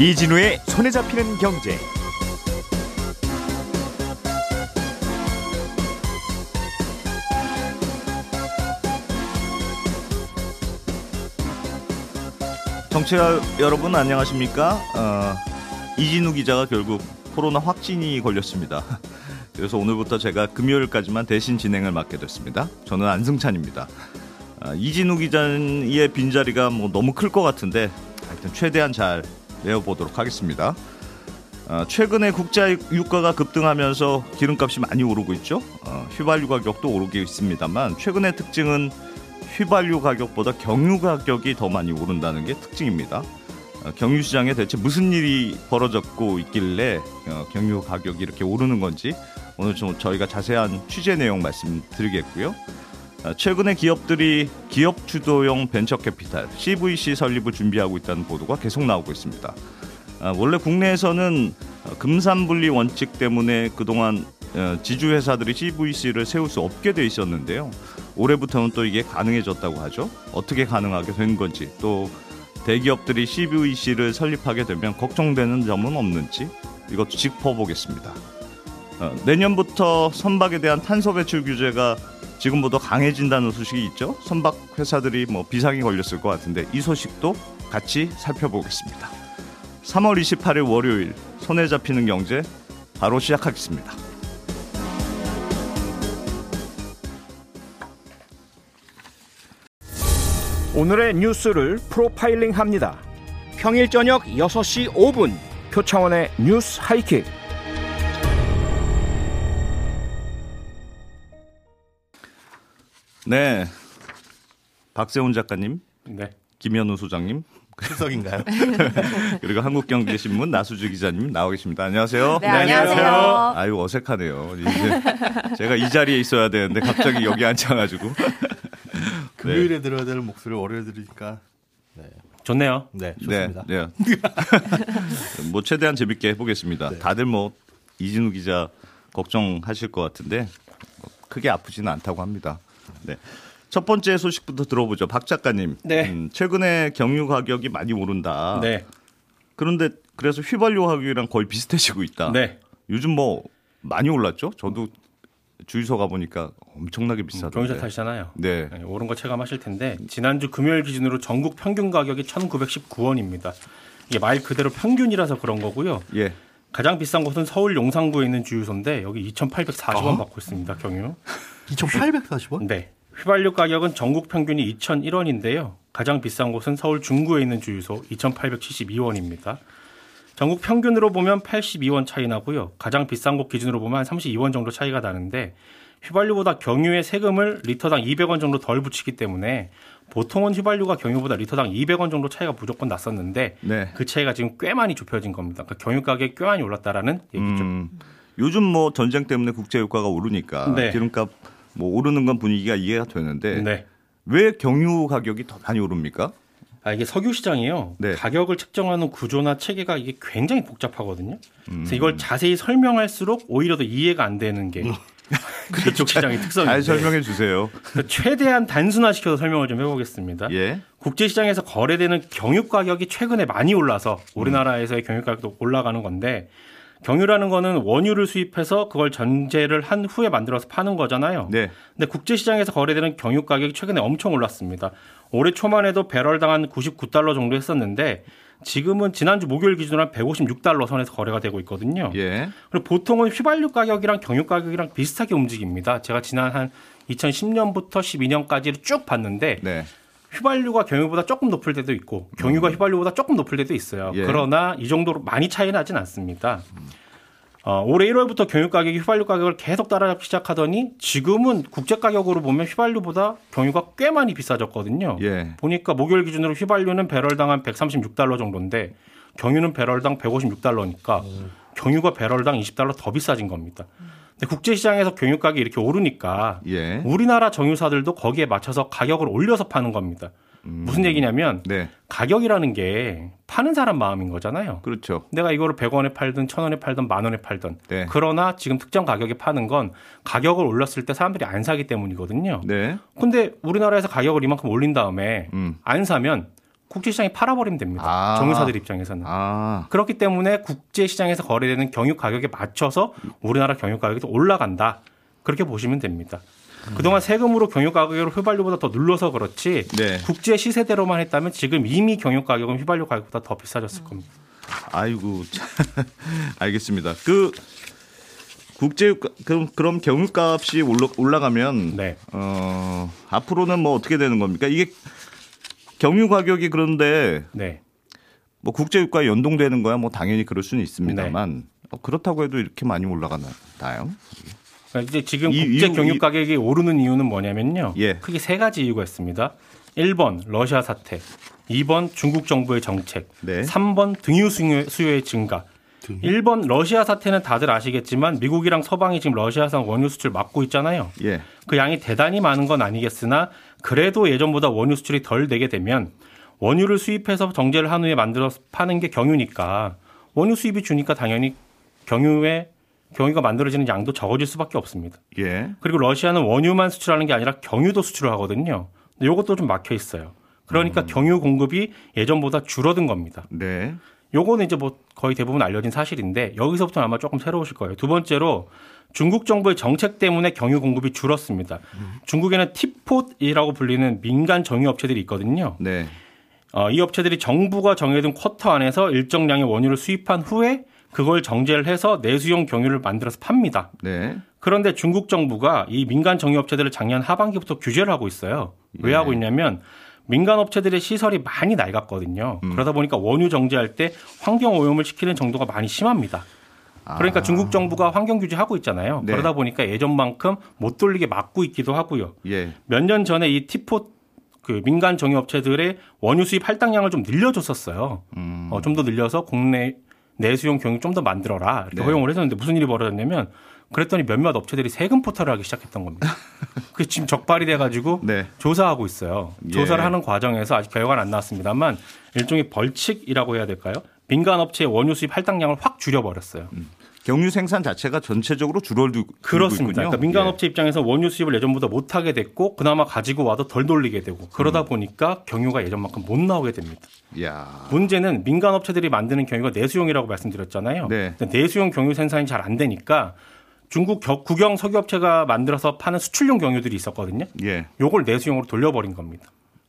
이진우의 손에 잡히는 경제. 정치자 여러분 안녕하십니까? 어, 이진우 기자가 결국 코로나 확진이 걸렸습니다. 그래서 오늘부터 제가 금요일까지만 대신 진행을 맡게 됐습니다. 저는 안승찬입니다. 아, 이진우 기자의 빈자리가 뭐 너무 클 것 같은데 하여튼 최대한 잘 내어보도록 하겠습니다. 아, 최근에 국제 유가가 급등하면서 기름값이 많이 오르고 있죠. 어, 휘발유 가격도 오르고 있습니다만 최근의 특징은 휘발유 가격보다 경유 가격이 더 많이 오른다는 게 특징입니다. 어, 경유 시장에 대체 무슨 일이 벌어졌고 있길래 어, 경유 가격이 이렇게 오르는 건지 오늘 좀 저희가 자세한 취재 내용 말씀드리겠고요. 어, 최근에 기업들이 기업 주도형 벤처 캐피탈 CVC 설립을 준비하고 있다는 보도가 계속 나오고 있습니다. 아, 원래 국내에서는 금산분리 원칙 때문에 그동안 지주 회사들이 CVC를 세울 수 없게 돼 있었는데요. 올해부터는 또 이게 가능해졌다고 하죠. 어떻게 가능하게 된 건지 또 대기업들이 CVC를 설립하게 되면 걱정되는 점은 없는지 이것도 짚어보겠습니다. 어, 내년부터 선박에 대한 탄소 배출 규제가 지금보다 강해진다는 소식이 있죠. 선박 회사들이 뭐 비상이 걸렸을 것 같은데 이 소식도 같이 살펴보겠습니다. 3월 28일 월요일 손에 잡히는 경제 바로 시작하겠습니다. 오늘의 뉴스를 프로파일링 합니다. 평일 저녁 6시 5분 표창원의 뉴스 하이킥. 네. 박세훈 작가님. 네. 김현우 소장님. 출석인가요? 그리고 한국경제신문 나수주 기자님 나와 계십니다. 안녕하세요. 네, 안녕하세요. 아유 어색하네요. 이제 제가 이 자리에 있어야 되는데 갑자기 여기 앉아가지고 금요일에 네. 들어야 될 목소리를 월요일에 들으니까 네. 좋네요. 네, 좋습니다. 네, 네. 뭐 최대한 재밌게 해보겠습니다. 네. 다들 뭐 이진우 기자 걱정하실 것 같은데 크게 아프지는 않다고 합니다. 네. 첫 번째 소식부터 들어보죠. 박 작가님. 네. 음, 최근에 경유 가격이 많이 오른다. 네. 그런데 그래서 휘발유 가격이랑 거의 비슷해지고 있다. 네. 요즘 뭐 많이 올랐죠? 저도 주유소 가 보니까 엄청나게 비싸던데. 경유차 타시잖아요. 네. 네. 오른 거 체감하실 텐데 지난주 금요일 기준으로 전국 평균 가격이 1,919원입니다. 이게 말 그대로 평균이라서 그런 거고요. 예. 가장 비싼 곳은 서울 용산구에 있는 주유소인데 여기 2,840원 어? 받고 있습니다. 경유. 2,840원? 네. 휘발유 가격은 전국 평균이 2,001원인데요. 가장 비싼 곳은 서울 중구에 있는 주유소 2,872원입니다. 전국 평균으로 보면 82원 차이 나고요. 가장 비싼 곳 기준으로 보면 32원 정도 차이가 나는데 휘발유보다 경유의 세금을 리터당 200원 정도 덜 붙이기 때문에 보통은 휘발유가 경유보다 리터당 200원 정도 차이가 무조건 났었는데 네. 그 차이가 지금 꽤 많이 좁혀진 겁니다. 그러니까 경유 가격이 꽤 많이 올랐다라는 얘기죠. 음, 요즘 뭐 전쟁 때문에 국제 유가가 오르니까 네. 기름값 뭐 오르는 건 분위기가 이해가 되는데 네. 왜 경유 가격이 더 많이 오릅니까? 아, 이게 석유 시장이요. 네. 가격을 측정하는 구조나 체계가 이게 굉장히 복잡하거든요. 음. 그래서 이걸 자세히 설명할수록 오히려 더 이해가 안 되는 게 그쪽 시장의. 잘 설명해 주세요. 최대한 단순화시켜서 설명을 좀 해보겠습니다. 예. 국제 시장에서 거래되는 경유 가격이 최근에 많이 올라서 우리나라에서의 경유 가격도 올라가는 건데 경유라는 거는 원유를 수입해서 그걸 전제를 한 후에 만들어서 파는 거잖아요. 네. 근데 국제 시장에서 거래되는 경유 가격이 최근에 엄청 올랐습니다. 올해 초만 해도 배럴당 한 99달러 정도 했었는데 지금은 지난주 목요일 기준으로 한 156달러 선에서 거래가 되고 있거든요. 예. 그리고 보통은 휘발유 가격이랑 경유 가격이랑 비슷하게 움직입니다. 제가 지난 한 2010년부터 12년까지를 쭉 봤는데 네. 휘발유가 경유보다 조금 높을 때도 있고 경유가 음. 휘발유보다 조금 높을 때도 있어요. 예. 그러나 이 정도로 많이 차이 나진 않습니다. 어, 올해 1월부터 경유 가격이 휘발유 가격을 계속 따라잡기 시작하더니 지금은 국제 가격으로 보면 휘발유보다 경유가 꽤 많이 비싸졌거든요. 예. 보니까 목요일 기준으로 휘발유는 배럴당 한 136달러 정도인데 경유는 배럴당 156달러니까 음. 경유가 배럴당 20달러 더 비싸진 겁니다. 근데 국제 시장에서 경유 가격이 이렇게 오르니까 예. 우리나라 정유사들도 거기에 맞춰서 가격을 올려서 파는 겁니다. 음. 무슨 얘기냐면 네. 가격이라는 게 파는 사람 마음인 거잖아요. 그렇죠. 내가 이거를 100원에 팔든 1000원에 팔든 만 원에 팔든 네. 그러나 지금 특정 가격에 파는 건 가격을 올렸을 때 사람들이 안 사기 때문이거든요. 네. 근데 우리나라에서 가격을 이만큼 올린 다음에 음. 안 사면 국제시장에 팔아버리면 됩니다. 아. 정유사들 입장에서는. 아, 그렇기 때문에 국제시장에서 거래되는 경유 가격에 맞춰서 우리나라 경유 가격이 또 올라간다. 그렇게 보시면 됩니다. 그동안 세금으로 경유 가격을 휘발유보다 더 눌러서 그렇지 네. 국제 시세대로만 했다면 지금 이미 경유 가격은 휘발유 가격보다 더 비싸졌을 겁니다. 아이고, 참. 알겠습니다. 그 국제 그럼 그럼 경유값이 올라, 올라가면 네. 어, 앞으로는 뭐 어떻게 되는 겁니까? 이게 경유 가격이 그런데 네. 뭐 국제유가 연동되는 거야 뭐 당연히 그럴 수는 네. 있습니다만 어, 그렇다고 해도 이렇게 많이 올라가나요? 그러니까 이제 지금 이- 국제 경유 이- 가격이 오르는 이유는 뭐냐면요. 예. 크게 세 가지 이유가 있습니다. 1번 러시아 사태, 2번 중국 정부의 정책, 네. 3번 등유 수요- 수요의 증가. 1번 러시아 사태는 다들 아시겠지만 미국이랑 서방이 지금 러시아산 원유 수출 막고 있잖아요. 예. 그 양이 대단히 많은 건 아니겠으나 그래도 예전보다 원유 수출이 덜 되게 되면 원유를 수입해서 정제를 한 후에 만들어서 파는 게 경유니까 원유 수입이 주니까 당연히 경유에 경유가 만들어지는 양도 적어질 수밖에 없습니다. 예. 그리고 러시아는 원유만 수출하는 게 아니라 경유도 수출을 하거든요. 근데 이것도 좀 막혀 있어요. 그러니까 경유 공급이 예전보다 줄어든 겁니다. 네. 요거는 이제 뭐 거의 대부분 알려진 사실인데 여기서부터 아마 조금 새로우실 거예요. 두 번째로 중국 정부의 정책 때문에 경유 공급이 줄었습니다. 중국에는 티폿이라고 불리는 민간 정유 업체들이 있거든요. 네. 어, 이 업체들이 정부가 정해둔 쿼터 안에서 일정량의 원유를 수입한 후에 그걸 정제를 해서 내수용 경유를 만들어서 팝니다. 네. 그런데 중국 정부가 이 민간 정유 업체들을 작년 하반기부터 규제를 하고 있어요. 왜 예. 하고 있냐면 민간 업체들의 시설이 많이 낡았거든요. 그러다 보니까 원유 정제할 때 환경 오염을 시키는 정도가 많이 심합니다. 그러니까 아. 중국 정부가 환경 규제하고 있잖아요. 네. 그러다 보니까 예전만큼 못 돌리게 막고 있기도 하고요. 예. 몇년 전에 이 티포 그 민간 정유 업체들의 원유 수입 할당량을 좀 늘려줬었어요. 음. 어, 좀 더 늘려서 국내 내수용 경유 좀 더 만들어라 이렇게 네. 허용을 했었는데 무슨 일이 벌어졌냐면 그랬더니 몇몇 업체들이 세금 포탈을 하기 시작했던 겁니다. 그 지금 적발이 돼가지고 네. 조사하고 있어요. 예. 조사를 하는 과정에서 아직 결과는 안 나왔습니다만 일종의 벌칙이라고 해야 될까요? 민간 업체의 원유 수입 할당량을 확 줄여버렸어요. 경유 생산 자체가 전체적으로 줄어들고 그렇습니다. 그러니까 민간 예. 업체 입장에서 원유 수입을 예전보다 못 하게 됐고 그나마 가지고 와도 덜 돌리게 되고 음. 그러다 보니까 경유가 예전만큼 못 나오게 됩니다. 야. 문제는 민간 업체들이 만드는 경유가 내수용이라고 말씀드렸잖아요. 네. 내수용 경유 생산이 잘 안 되니까 중국 겨- 국영 석유업체가 만들어서 파는 수출용 경유들이 있었거든요. 예. 요걸 내수용으로 돌려버린 겁니다.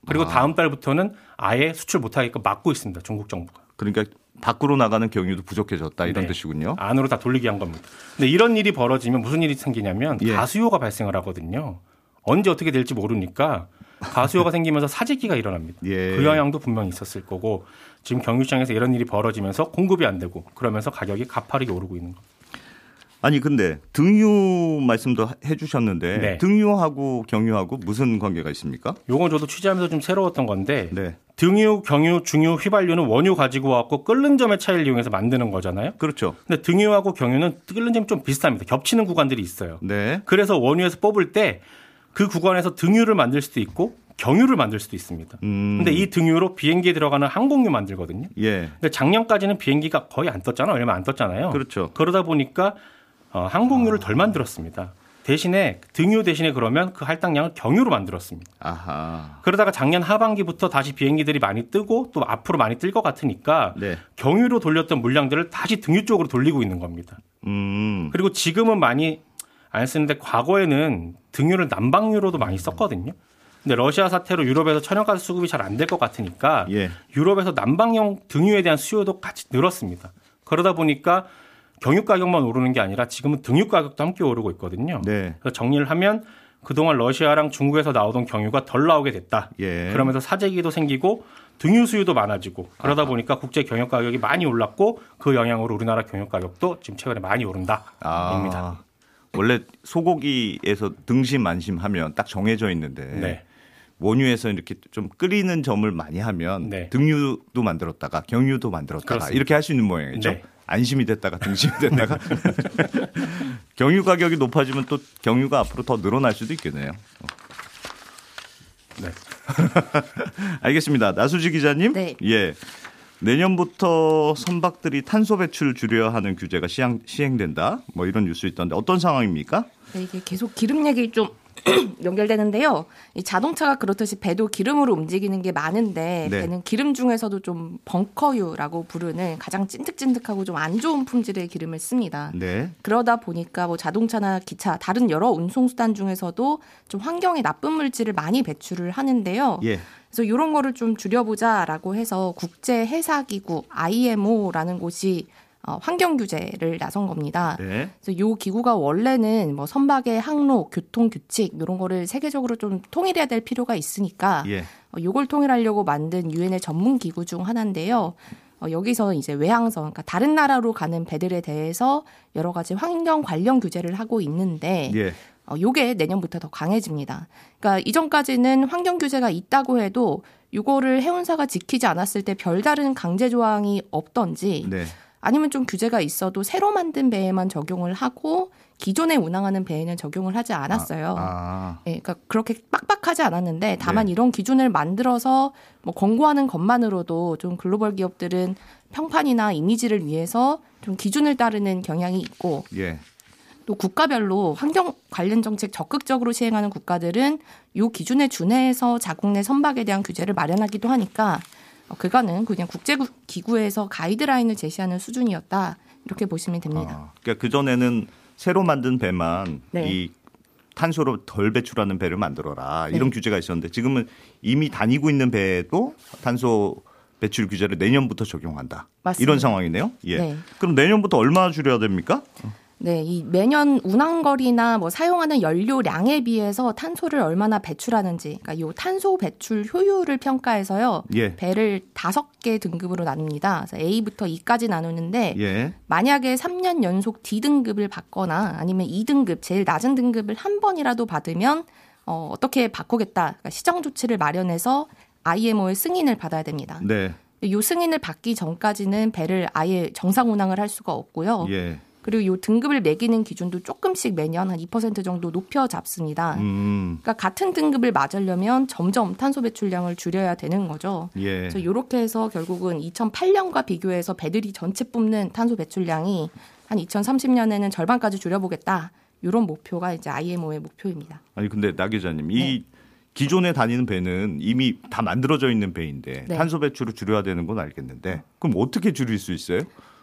그리고 아. 다음 달부터는 아예 수출 못하게끔 막고 있습니다. 중국 정부가. 그러니까 밖으로 나가는 경유도 부족해졌다 이런 네. 뜻이군요. 안으로 다 돌리게 한 겁니다. 근데 이런 일이 벌어지면 무슨 일이 생기냐면 예. 가수요가 발생을 하거든요. 언제 어떻게 될지 모르니까 가수요가 생기면서 사재기가 일어납니다. 예. 그 영향도 분명히 있었을 거고 지금 경유시장에서 이런 일이 벌어지면서 공급이 안 되고 그러면서 가격이 가파르게 오르고 있는 겁니다. 아니 근데 등유 말씀도 해주셨는데 네. 등유하고 경유하고 무슨 관계가 있습니까? 요건 저도 취재하면서 좀 새로웠던 건데 네. 등유, 경유, 중유, 휘발유는 원유 가지고 와갖고 끓는 점의 차이를 이용해서 만드는 거잖아요. 그렇죠. 근데 등유하고 경유는 끓는 점이 좀 비슷합니다. 겹치는 구간들이 있어요. 네. 그래서 원유에서 뽑을 때 그 구간에서 등유를 만들 수도 있고 경유를 만들 수도 있습니다. 음. 근데 이 등유로 비행기에 들어가는 항공유 만들거든요. 예. 근데 작년까지는 비행기가 거의 안 떴잖아요. 얼마 안 떴잖아요. 그렇죠. 그러다 보니까 어, 항공유를 덜 만들었습니다. 대신에 등유 대신에 그러면 그 할당량을 경유로 만들었습니다. 아하. 그러다가 작년 하반기부터 다시 비행기들이 많이 뜨고 또 앞으로 많이 뜰 것 같으니까 네. 경유로 돌렸던 물량들을 다시 등유 쪽으로 돌리고 있는 겁니다. 음. 그리고 지금은 많이 안 쓰는데 과거에는 등유를 난방유로도 많이 썼거든요. 근데 러시아 사태로 유럽에서 천연가스 수급이 잘 안 될 것 같으니까 예. 유럽에서 난방용 등유에 대한 수요도 같이 늘었습니다. 그러다 보니까 경유 가격만 오르는 게 아니라 지금은 등유 가격도 함께 오르고 있거든요. 네. 그래서 정리를 하면 그동안 러시아랑 중국에서 나오던 경유가 덜 나오게 됐다. 예. 그러면서 사재기도 생기고 등유 수요도 많아지고 그러다 보니까 국제 경유 가격이 많이 올랐고 그 영향으로 우리나라 경유 가격도 지금 최근에 많이 오른다. 입니다. 아. 원래 소고기에서 등심 안심 하면 딱 정해져 있는데 네. 원유에서 이렇게 좀 끓이는 점을 많이 하면 네. 등유도 만들었다가 경유도 만들었다가 그렇습니다. 이렇게 할 수 있는 모양이죠. 네. 안심이 됐다가 등심이 됐다가 경유 가격이 높아지면 또 경유가 앞으로 더 늘어날 수도 있겠네요. 네. 알겠습니다. 나수지 기자님. 네. 예. 내년부터 선박들이 탄소 배출을 줄여야 하는 규제가 시행, 시행된다. 뭐 이런 뉴스 있던데 어떤 상황입니까? 네, 이게 계속 기름 얘기 좀 연결되는데요. 이 자동차가 그렇듯이 배도 기름으로 움직이는 게 많은데 네. 배는 기름 중에서도 좀 벙커유라고 부르는 가장 찐득찐득하고 좀 안 좋은 품질의 기름을 씁니다. 네. 그러다 보니까 뭐 자동차나 기차 다른 여러 운송 수단 중에서도 좀 환경에 나쁜 물질을 많이 배출을 하는데요. 예. 그래서 이런 거를 좀 줄여보자라고 해서 국제 해사 기구 IMO라는 곳이 어, 환경 규제를 나선 겁니다. 네. 그래서 요 기구가 원래는 뭐 선박의 항로, 교통 규칙 이런 거를 세계적으로 좀 통일해야 될 필요가 있으니까 예. 어, 요걸 통일하려고 만든 유엔의 전문 기구 중 하나인데요. 어, 여기서 이제 외항선, 그러니까 다른 나라로 가는 배들에 대해서 여러 가지 환경 관련 규제를 하고 있는데 예. 어, 요게 내년부터 더 강해집니다. 그러니까 이전까지는 환경 규제가 있다고 해도 요거를 해운사가 지키지 않았을 때 별다른 강제 조항이 없던지 네. 아니면 좀 규제가 있어도 새로 만든 배에만 적용을 하고 기존에 운항하는 배에는 적용을 하지 않았어요. 아. 예, 그러니까 그렇게 빡빡하지 않았는데 다만 네. 이런 기준을 만들어서 뭐 권고하는 것만으로도 좀 글로벌 기업들은 평판이나 이미지를 위해서 좀 기준을 따르는 경향이 있고 예. 또 국가별로 환경 관련 정책 적극적으로 시행하는 국가들은 요 기준에 준해서 자국 내 선박에 대한 규제를 마련하기도 하니까 어, 그거는 그냥 국제 기구에서 가이드라인을 제시하는 수준이었다 이렇게 보시면 됩니다. 아, 그러니까 그 전에는 새로 만든 배만 네. 이 탄소를 덜 배출하는 배를 만들어라 이런 네. 규제가 있었는데 지금은 이미 다니고 있는 배에도 탄소 배출 규제를 내년부터 적용한다. 맞습니다. 이런 상황이네요. 예. 네. 그럼 내년부터 얼마나 줄여야 됩니까? 네, 이 매년 운항거리나 뭐 사용하는 연료량에 비해서 탄소를 얼마나 배출하는지, 그러니까 요 탄소 배출 효율을 평가해서요. 예. 배를 다섯 개 등급으로 나눕니다. 그래서 A부터 E까지 나누는데 예. 만약에 3년 연속 D등급을 받거나 아니면 2등급 제일 낮은 등급을 한 번이라도 받으면 어, 어떻게 바꾸겠다. 그러니까 시정 조치를 마련해서 IMO의 승인을 받아야 됩니다. 네. 요 승인을 받기 전까지는 배를 아예 정상 운항을 할 수가 없고요. 예. 그리고 요 등급을 매기는 기준도 조금씩 매년 한 2% 정도 높여 잡습니다. 음. 그러니까 같은 등급을 맞으려면 점점 탄소 배출량을 줄여야 되는 거죠. 예. 그래서 이렇게 해서 결국은 2008년과 비교해서 배들이 전체 뿜는 탄소 배출량이 한 2030년에는 절반까지 줄여보겠다. 이런 목표가 이제 IMO의 목표입니다. 아니 근데 나 기자님 네. 이 기존에 다니는 배는 이미 다 만들어져 있는 배인데 네. 탄소 배출을 줄여야 되는 건 알겠는데 그럼 어떻게 줄일 수 있어요?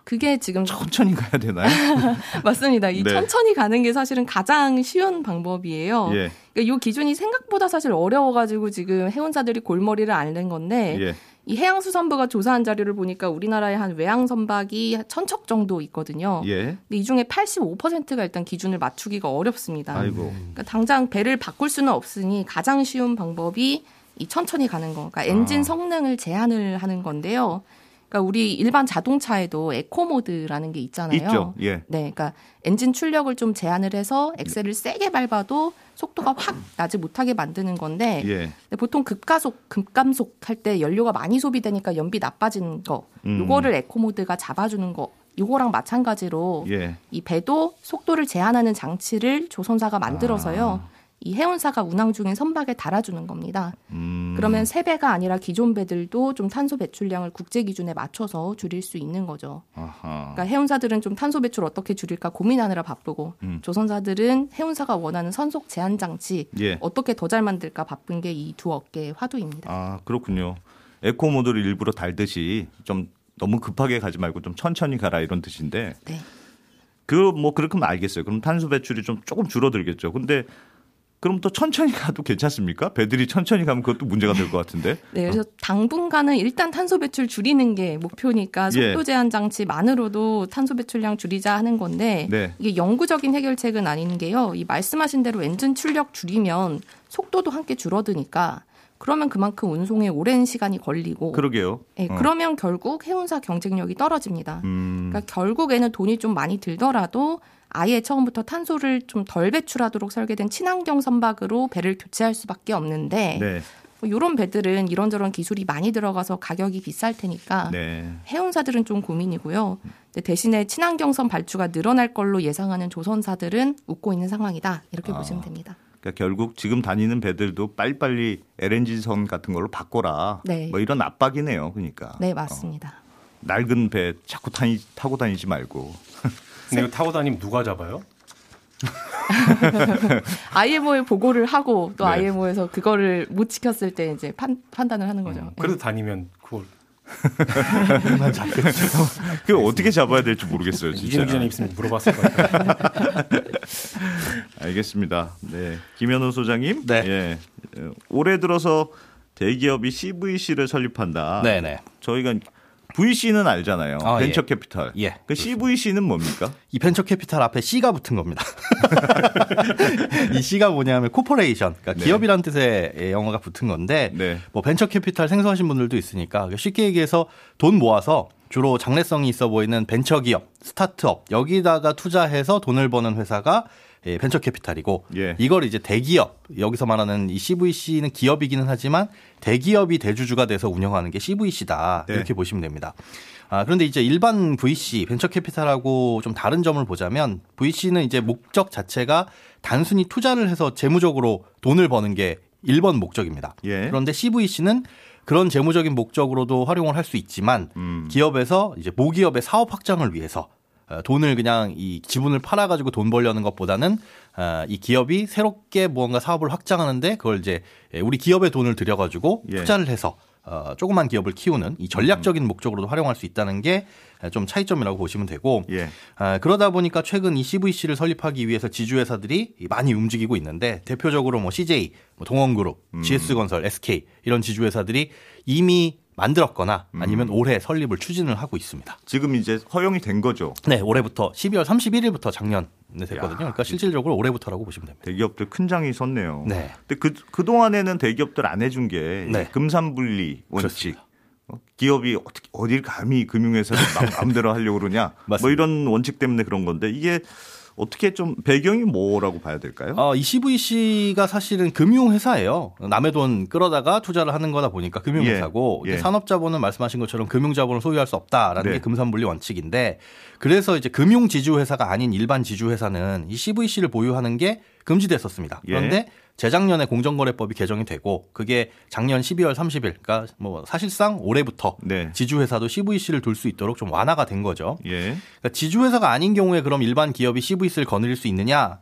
그게 지금 천천히 가야 되나요? 맞습니다. 이 네. 천천히 가는 게 사실은 가장 쉬운 방법이에요. 예. 그러니까 이 기준이 생각보다 사실 어려워가지고 지금 해운사들이 골머리를 앓는 건데 예. 이 해양수산부가 조사한 자료를 보니까 우리나라에 한 외항 선박이 천척 정도 있거든요. 예. 근데 이 중에 85%가 일단 기준을 맞추기가 어렵습니다. 아이고. 그러니까 당장 배를 바꿀 수는 없으니 가장 쉬운 방법이 이 천천히 가는 거. 그러니까 엔진 아. 성능을 제한을 하는 건데요. 그러니까 우리 일반 자동차에도 eco mode라는 게 있잖아요. 있죠. 예. 네, 그러니까 엔진 출력을 좀 제한을 해서 엑셀을 세게 밟아도 속도가 확 나지 못하게 만드는 건데 예. 보통 급가속, 급감속 할 때 연료가 많이 소비되니까 연비 나빠지는 거, 음. 요거를 eco mode가 잡아주는 거, 요거랑 마찬가지로 예. 이 배도 속도를 제한하는 장치를 조선사가 만들어서요. 아. 이 해운사가 운항 중인 선박에 달아주는 겁니다. 음. 그러면 새 배가 아니라 기존 배들도 좀 탄소 배출량을 국제 기준에 맞춰서 줄일 수 있는 거죠. 아하. 그러니까 해운사들은 좀 탄소 배출 어떻게 줄일까 고민하느라 바쁘고 음. 조선사들은 해운사가 원하는 선속 제한 장치 예. 어떻게 더 잘 만들까 바쁜 게 이 두 업계의 화두입니다. 아, 그렇군요. eco mode를 일부러 달듯이 좀 너무 급하게 가지 말고 좀 천천히 가라 이런 뜻인데 네. 그뭐 그렇게 하면 알겠어요. 그럼 탄소 배출이 좀 조금 줄어들겠죠. 근데 그럼 또 천천히 가도 괜찮습니까? 배들이 천천히 가면 그것도 문제가 될 것 같은데. 네, 그래서 당분간은 일단 탄소 배출 줄이는 게 목표니까 예. 속도 제한 장치만으로도 탄소 배출량 줄이자 하는 건데 네. 이게 영구적인 해결책은 아닌 게요. 이 말씀하신 대로 엔진 출력 줄이면 속도도 함께 줄어드니까 그러면 그만큼 운송에 오랜 시간이 걸리고 그러게요. 예, 어. 그러면 결국 해운사 경쟁력이 떨어집니다. 음. 그러니까 결국에는 돈이 좀 많이 들더라도 아예 처음부터 탄소를 좀 덜 배출하도록 설계된 친환경 선박으로 배를 교체할 수밖에 없는데 네. 뭐 이런 배들은 이런저런 기술이 많이 들어가서 가격이 비쌀 테니까 네. 해운사들은 좀 고민이고요. 대신에 친환경선 발주가 늘어날 걸로 예상하는 조선사들은 웃고 있는 상황이다. 이렇게 아. 보시면 됩니다. 그러니까 결국 지금 다니는 배들도 빨리빨리 LNG 선 같은 걸로 바꿔라. 네. 뭐 이런 압박이네요. 그러니까. 네, 맞습니다. 어, 낡은 배 자꾸 타니, 타고 다니지 말고. 근데 이거 타고 다니면 누가 잡아요? IMO에 보고를 하고 또 네. IMO에서 그거를 못 지켰을 때 이제 판, 판단을 하는 거죠. 음, 그래도 다니면 그걸 그 어떻게 잡아야 될지 모르겠어요, 진짜. 기자님 있으면 물어봤을 것 같아요. 알겠습니다. 네. 김현우 소장님. 네. 예. 어, 올해 들어서 대기업이 CVC를 설립한다. 네네. 저희가 VC는 알잖아요. 아, 벤처 예. 캐피탈. 예, 그 CVC는 뭡니까? 이 벤처 캐피탈 앞에 C가 붙은 겁니다. 이 C가 뭐냐면 corporation, 그러니까 네. 기업이라는 뜻의 영어가 붙은 건데, 네. 뭐 벤처 캐피탈 생소하신 분들도 있으니까 쉽게 얘기해서 돈 모아서 주로 장래성이 있어 보이는 벤처 기업, 스타트업 여기다가 투자해서 돈을 버는 회사가 예, 벤처 캐피탈이고 예. 이걸 이제 대기업 여기서 말하는 이 CVC는 기업이기는 하지만 대기업이 대주주가 돼서 운영하는 게 CVC다 네. 이렇게 보시면 됩니다. 아, 그런데 이제 일반 VC, 벤처 캐피탈하고 좀 다른 점을 보자면 VC는 이제 목적 자체가 단순히 투자를 해서 재무적으로 돈을 버는 게 1번 목적입니다. 예. 그런데 CVC는 그런 재무적인 목적으로도 활용을 할 수 있지만 음. 기업에서 이제 모기업의 사업 확장을 위해서 어, 돈을 그냥 이 지분을 팔아가지고 돈 벌려는 것보다는 어, 이 기업이 새롭게 무언가 사업을 확장하는데 그걸 이제 예, 우리 기업의 돈을 들여가지고 예. 투자를 해서 어, 조그만 기업을 키우는 이 전략적인 목적으로도 활용할 수 있다는 게 좀 차이점이라고 보시면 되고 예. 아, 그러다 보니까 최근 이 CVC를 설립하기 위해서 지주회사들이 많이 움직이고 있는데 대표적으로 뭐 CJ, 뭐 동원그룹, 음. GS건설, SK 이런 지주회사들이 이미 만들었거나 음. 아니면 올해 설립을 추진을 하고 있습니다. 지금 이제 허용이 된 거죠. 네, 올해부터 12월 31일부터 작년에 됐거든요. 야, 그러니까 실질적으로 올해부터라고 보시면 됩니다. 대기업들 큰 장이 섰네요. 네. 근데 그, 그동안에는 대기업들 안 해준 게 네. 금산분리 원칙. 그렇습니다. 어? 기업이 어떻게 어딜 감히 금융회사를 마- 마음대로 하려고 그러냐. 뭐. 이런 원칙 때문에 그런 건데 이게 어떻게 좀 배경이 뭐라고 봐야 될까요? 어, 이 CVC가 사실은 금융회사예요. 남의 돈 끌어다가 투자를 하는 거다 보니까 금융회사고 예, 예. 산업자본은 말씀하신 것처럼 금융자본을 소유할 수 없다라는 네. 게 금산분리 원칙인데 그래서 이제 금융지주회사가 아닌 일반 지주회사는 이 CVC를 보유하는 게 금지됐었습니다. 예. 그런데 재작년에 공정거래법이 개정이 되고 그게 작년 12월 30일, 그러니까 뭐 사실상 올해부터 네. 지주회사도 CVC를 둘 수 있도록 좀 완화가 된 거죠. 예. 그러니까 지주회사가 아닌 경우에 그럼 일반 기업이 CVC를 거느릴 수 있느냐?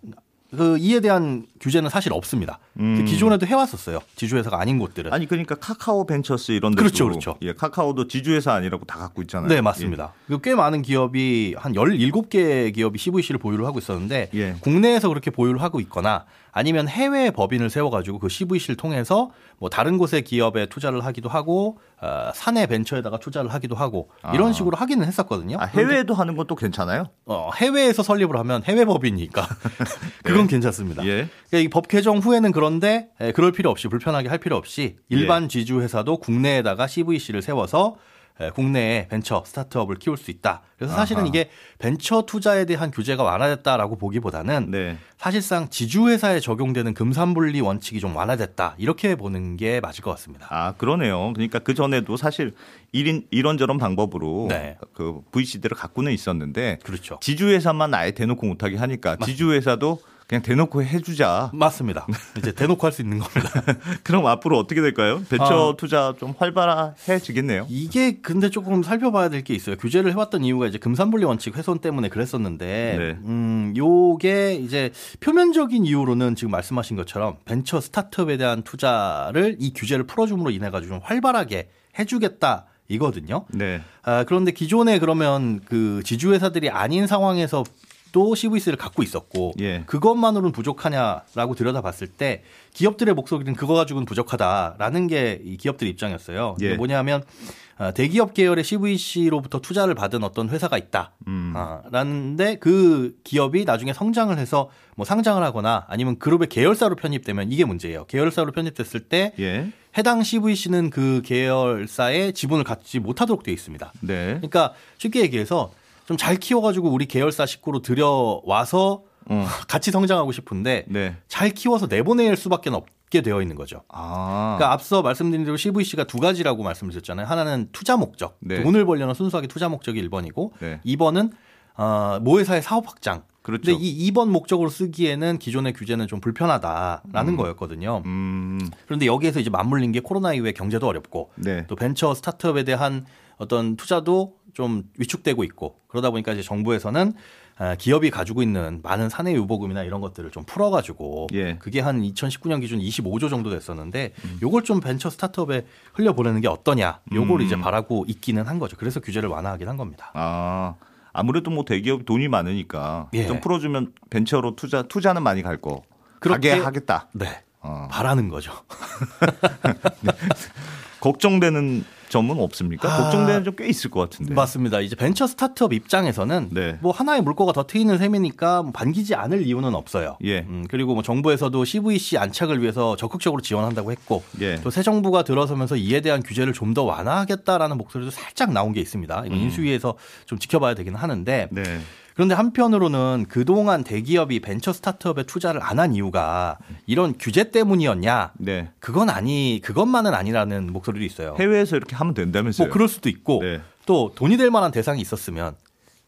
그 이에 대한 규제는 사실 없습니다. 음. 기존에도 해왔었어요. 지주회사가 아닌 곳들은. 아니 그러니까 카카오 벤처스 이런 데도 그렇죠, 그렇죠. 예, 카카오도 지주회사 아니라고 다 갖고 있잖아요. 네, 맞습니다. 그꽤 많은 기업이 한 17개 기업이 CVC를 보유를 하고 있었는데 예. 국내에서 그렇게 보유를 하고 있거나 아니면 해외 법인을 세워가지고 그 CVC를 통해서 뭐 다른 곳의 기업에 투자를 하기도 하고 어, 사내 벤처에다가 투자를 하기도 하고 이런 아. 식으로 하기는 했었거든요. 아, 해외에도 하는 것도 괜찮아요? 어, 해외에서 설립을 하면 해외 법이니까 그건 괜찮습니다. 예. 그러니까 이법 개정 후에는 그런데 에, 그럴 필요 없이 불편하게 할 필요 없이 일반 지주 회사도 국내에다가 CVC를 세워서 에, 국내에 벤처 스타트업을 키울 수 있다. 그래서 사실은 아하. 이게 벤처 투자에 대한 규제가 완화됐다라고 보기보다는 네. 사실상 지주 회사에 적용되는 금산분리 원칙이 좀 완화됐다 이렇게 보는 게 맞을 것 같습니다. 아, 그러네요. 그러니까 그 전에도 사실 이런 이런저런 방법으로 네. 그 VC들을 갖고는 있었는데 그렇죠. 지주회사만 아예 대놓고 못하게 하니까 지주회사도 그냥 대놓고 해주자. 맞습니다. 이제 대놓고 할 수 있는 겁니다. 그럼 앞으로 어떻게 될까요? 벤처 아. 투자 좀 활발해지겠네요. 이게 근데 조금 살펴봐야 될 게 있어요. 규제를 해왔던 이유가 이제 금산분리 원칙 훼손 때문에 그랬었는데, 네. 음, 요게 이제 표면적인 이유로는 지금 말씀하신 것처럼 벤처 스타트업에 대한 투자를 이 규제를 풀어줌으로 인해 가지고 좀 활발하게 해주겠다 이거든요. 네. 아, 그런데 기존에 그러면 그 지주회사들이 아닌 상황에서 또 CVC를 갖고 있었고 예. 그것만으로는 부족하냐라고 들여다봤을 때 기업들의 목소리는 그거 가지고는 부족하다라는 게 이 기업들 입장이었어요. 예. 뭐냐면 아, 대기업 계열의 CVC로부터 투자를 받은 어떤 회사가 있다. 음. 아, 라는데 그 기업이 나중에 성장을 해서 뭐 상장을 하거나 아니면 그룹의 계열사로 편입되면 이게 문제예요. 계열사로 편입됐을 때 예. 해당 CVC는 그 계열사의 지분을 갖지 못하도록 되어 있습니다. 네. 그러니까 쉽게 얘기해서 좀 잘 키워가지고 우리 계열사 식구로 들여와서 어. 같이 성장하고 싶은데 네. 잘 키워서 내보낼 수밖에 없게 되어 있는 거죠. 아. 그러니까 앞서 말씀드린 대로 CVC가 두 가지라고 말씀드렸잖아요. 하나는 투자 목적, 네. 돈을 벌려는 순수하게 투자 목적이 1번이고 네. 2번은 어, 모회사의 사업 확장. 그렇죠. 근데 이 2번 목적으로 쓰기에는 기존의 규제는 좀 불편하다라는 음. 거였거든요. 음. 그런데 여기에서 이제 맞물린 게 코로나 이후에 경제도 어렵고 네. 또 벤처 스타트업에 대한 어떤 투자도 좀 위축되고 있고 그러다 보니까 이제 정부에서는 아, 기업이 가지고 있는 많은 사내 유보금이나 이런 것들을 좀 풀어가지고 예. 그게 한 2019년 기준 25조 정도 됐었는데 요걸 좀 벤처 스타트업에 흘려보내는 게 어떠냐 요걸 음. 이제 바라고 있기는 한 거죠. 그래서 규제를 완화하긴 한 겁니다. 아 아무래도 뭐 대기업 돈이 많으니까 예. 좀 풀어주면 벤처로 투자 투자는 많이 갈 거. 그렇게- 하겠다. 네. 어. 바라는 거죠. 걱정되는 점은 없습니까? 아. 걱정되는 점 꽤 있을 것 같은데. 맞습니다. 이제 벤처 스타트업 입장에서는 네. 뭐 하나의 물꼬가 더 트이는 셈이니까 뭐 반기지 않을 이유는 없어요. 예. 음, 그리고 뭐 정부에서도 CVC 안착을 위해서 적극적으로 지원한다고 했고 예. 또새 정부가 들어서면서 이에 대한 규제를 좀 더 완화하겠다라는 목소리도 살짝 나온 게 있습니다. 이건 인수위에서 좀 지켜봐야 되긴 하는데 네. 그런데 한편으로는 그동안 대기업이 벤처 스타트업에 투자를 안 한 이유가 이런 규제 때문이었냐? 네. 그건 아니, 그것만은 아니라는 목소리도 있어요. 해외에서 이렇게 하면 된다면서요. 뭐 그럴 수도 있고 네. 또 돈이 될 만한 대상이 있었으면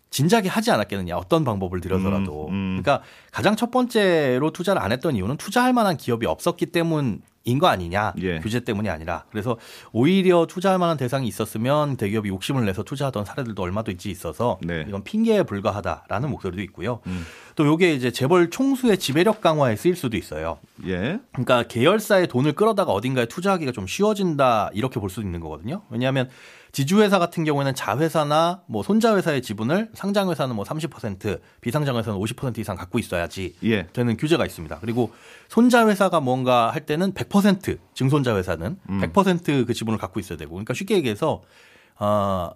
진작에 하지 않았겠느냐 어떤 방법을 들여서라도 음, 음. 그러니까 가장 첫 번째로 투자를 안 했던 이유는 투자할 만한 기업이 없었기 때문 인 거 아니냐 예. 규제 때문이 아니라 그래서 오히려 투자할 만한 대상이 있었으면 대기업이 욕심을 내서 투자하던 사례들도 얼마도 있지 있어서 네. 이건 핑계에 불과하다라는 목소리도 있고요 음. 또 요게 이제 재벌 총수의 지배력 강화에 쓰일 수도 있어요 예. 그러니까 계열사의 돈을 끌어다가 어딘가에 투자하기가 좀 쉬워진다 이렇게 볼수 있는 거거든요. 왜냐하면 지주회사 같은 경우에는 자회사나 뭐 손자회사의 지분을 상장회사는 뭐 30%, 비상장회사는 50% 이상 갖고 있어야지 예. 되는 규제가 있습니다. 그리고 손자회사가 뭔가 할 때는 100% 증손자회사는 음. 100%그 지분을 갖고 있어야 되고 그러니까 쉽게 얘기해서 어,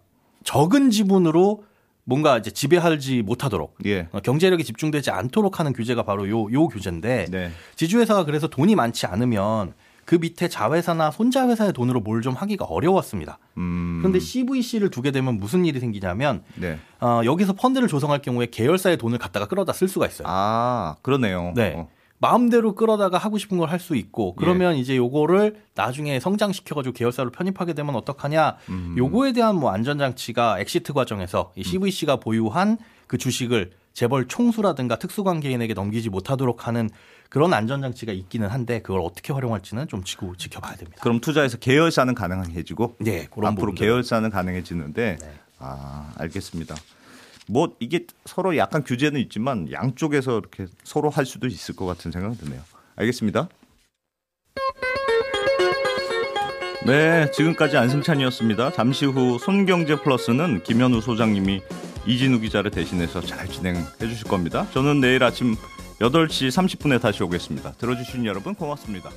적은 지분으로 뭔가 이제 지배하지 못하도록 예. 어, 경제력이 집중되지 않도록 하는 규제가 바로 요, 요 규제인데 네. 지주회사가 그래서 돈이 많지 않으면 그 밑에 자회사나 손자회사의 돈으로 뭘 좀 하기가 어려웠습니다. 음. 그런데 CVC를 두게 되면 무슨 일이 생기냐면 네. 어, 여기서 펀드를 조성할 경우에 계열사의 돈을 갖다가 끌어다 쓸 수가 있어요. 아, 그러네요. 네. 어. 마음대로 끌어다가 하고 싶은 걸 할수 예. 있고 그러면 이제 요거를 나중에 성장시켜가지고 계열사로 편입하게 되면 어떡하냐 음. 요거에 대한 뭐 안전장치가 exit 과정에서 이 CVC가 보유한 그 주식을 재벌 총수라든가 특수관계인에게 넘기지 못하도록 하는 그런 안전장치가 있기는 한데 그걸 어떻게 활용할지는 좀 지고 지켜봐야 됩니다. 그럼 투자해서 계열사는 가능해지고 네, 앞으로. 계열사는 가능해지는데 네. 아 알겠습니다. 뭐 이게 서로 약간 규제는 있지만 양쪽에서 이렇게 서로 할 수도 있을 것 같은 생각은 드네요. 알겠습니다. 네, 지금까지 안승찬이었습니다. 잠시 후 손경제 플러스는 김현우 소장님이 이진우 기자를 대신해서 잘 진행해 주실 겁니다. 저는 내일 아침 8시 30분에 다시 오겠습니다. 들어주신 여러분 고맙습니다.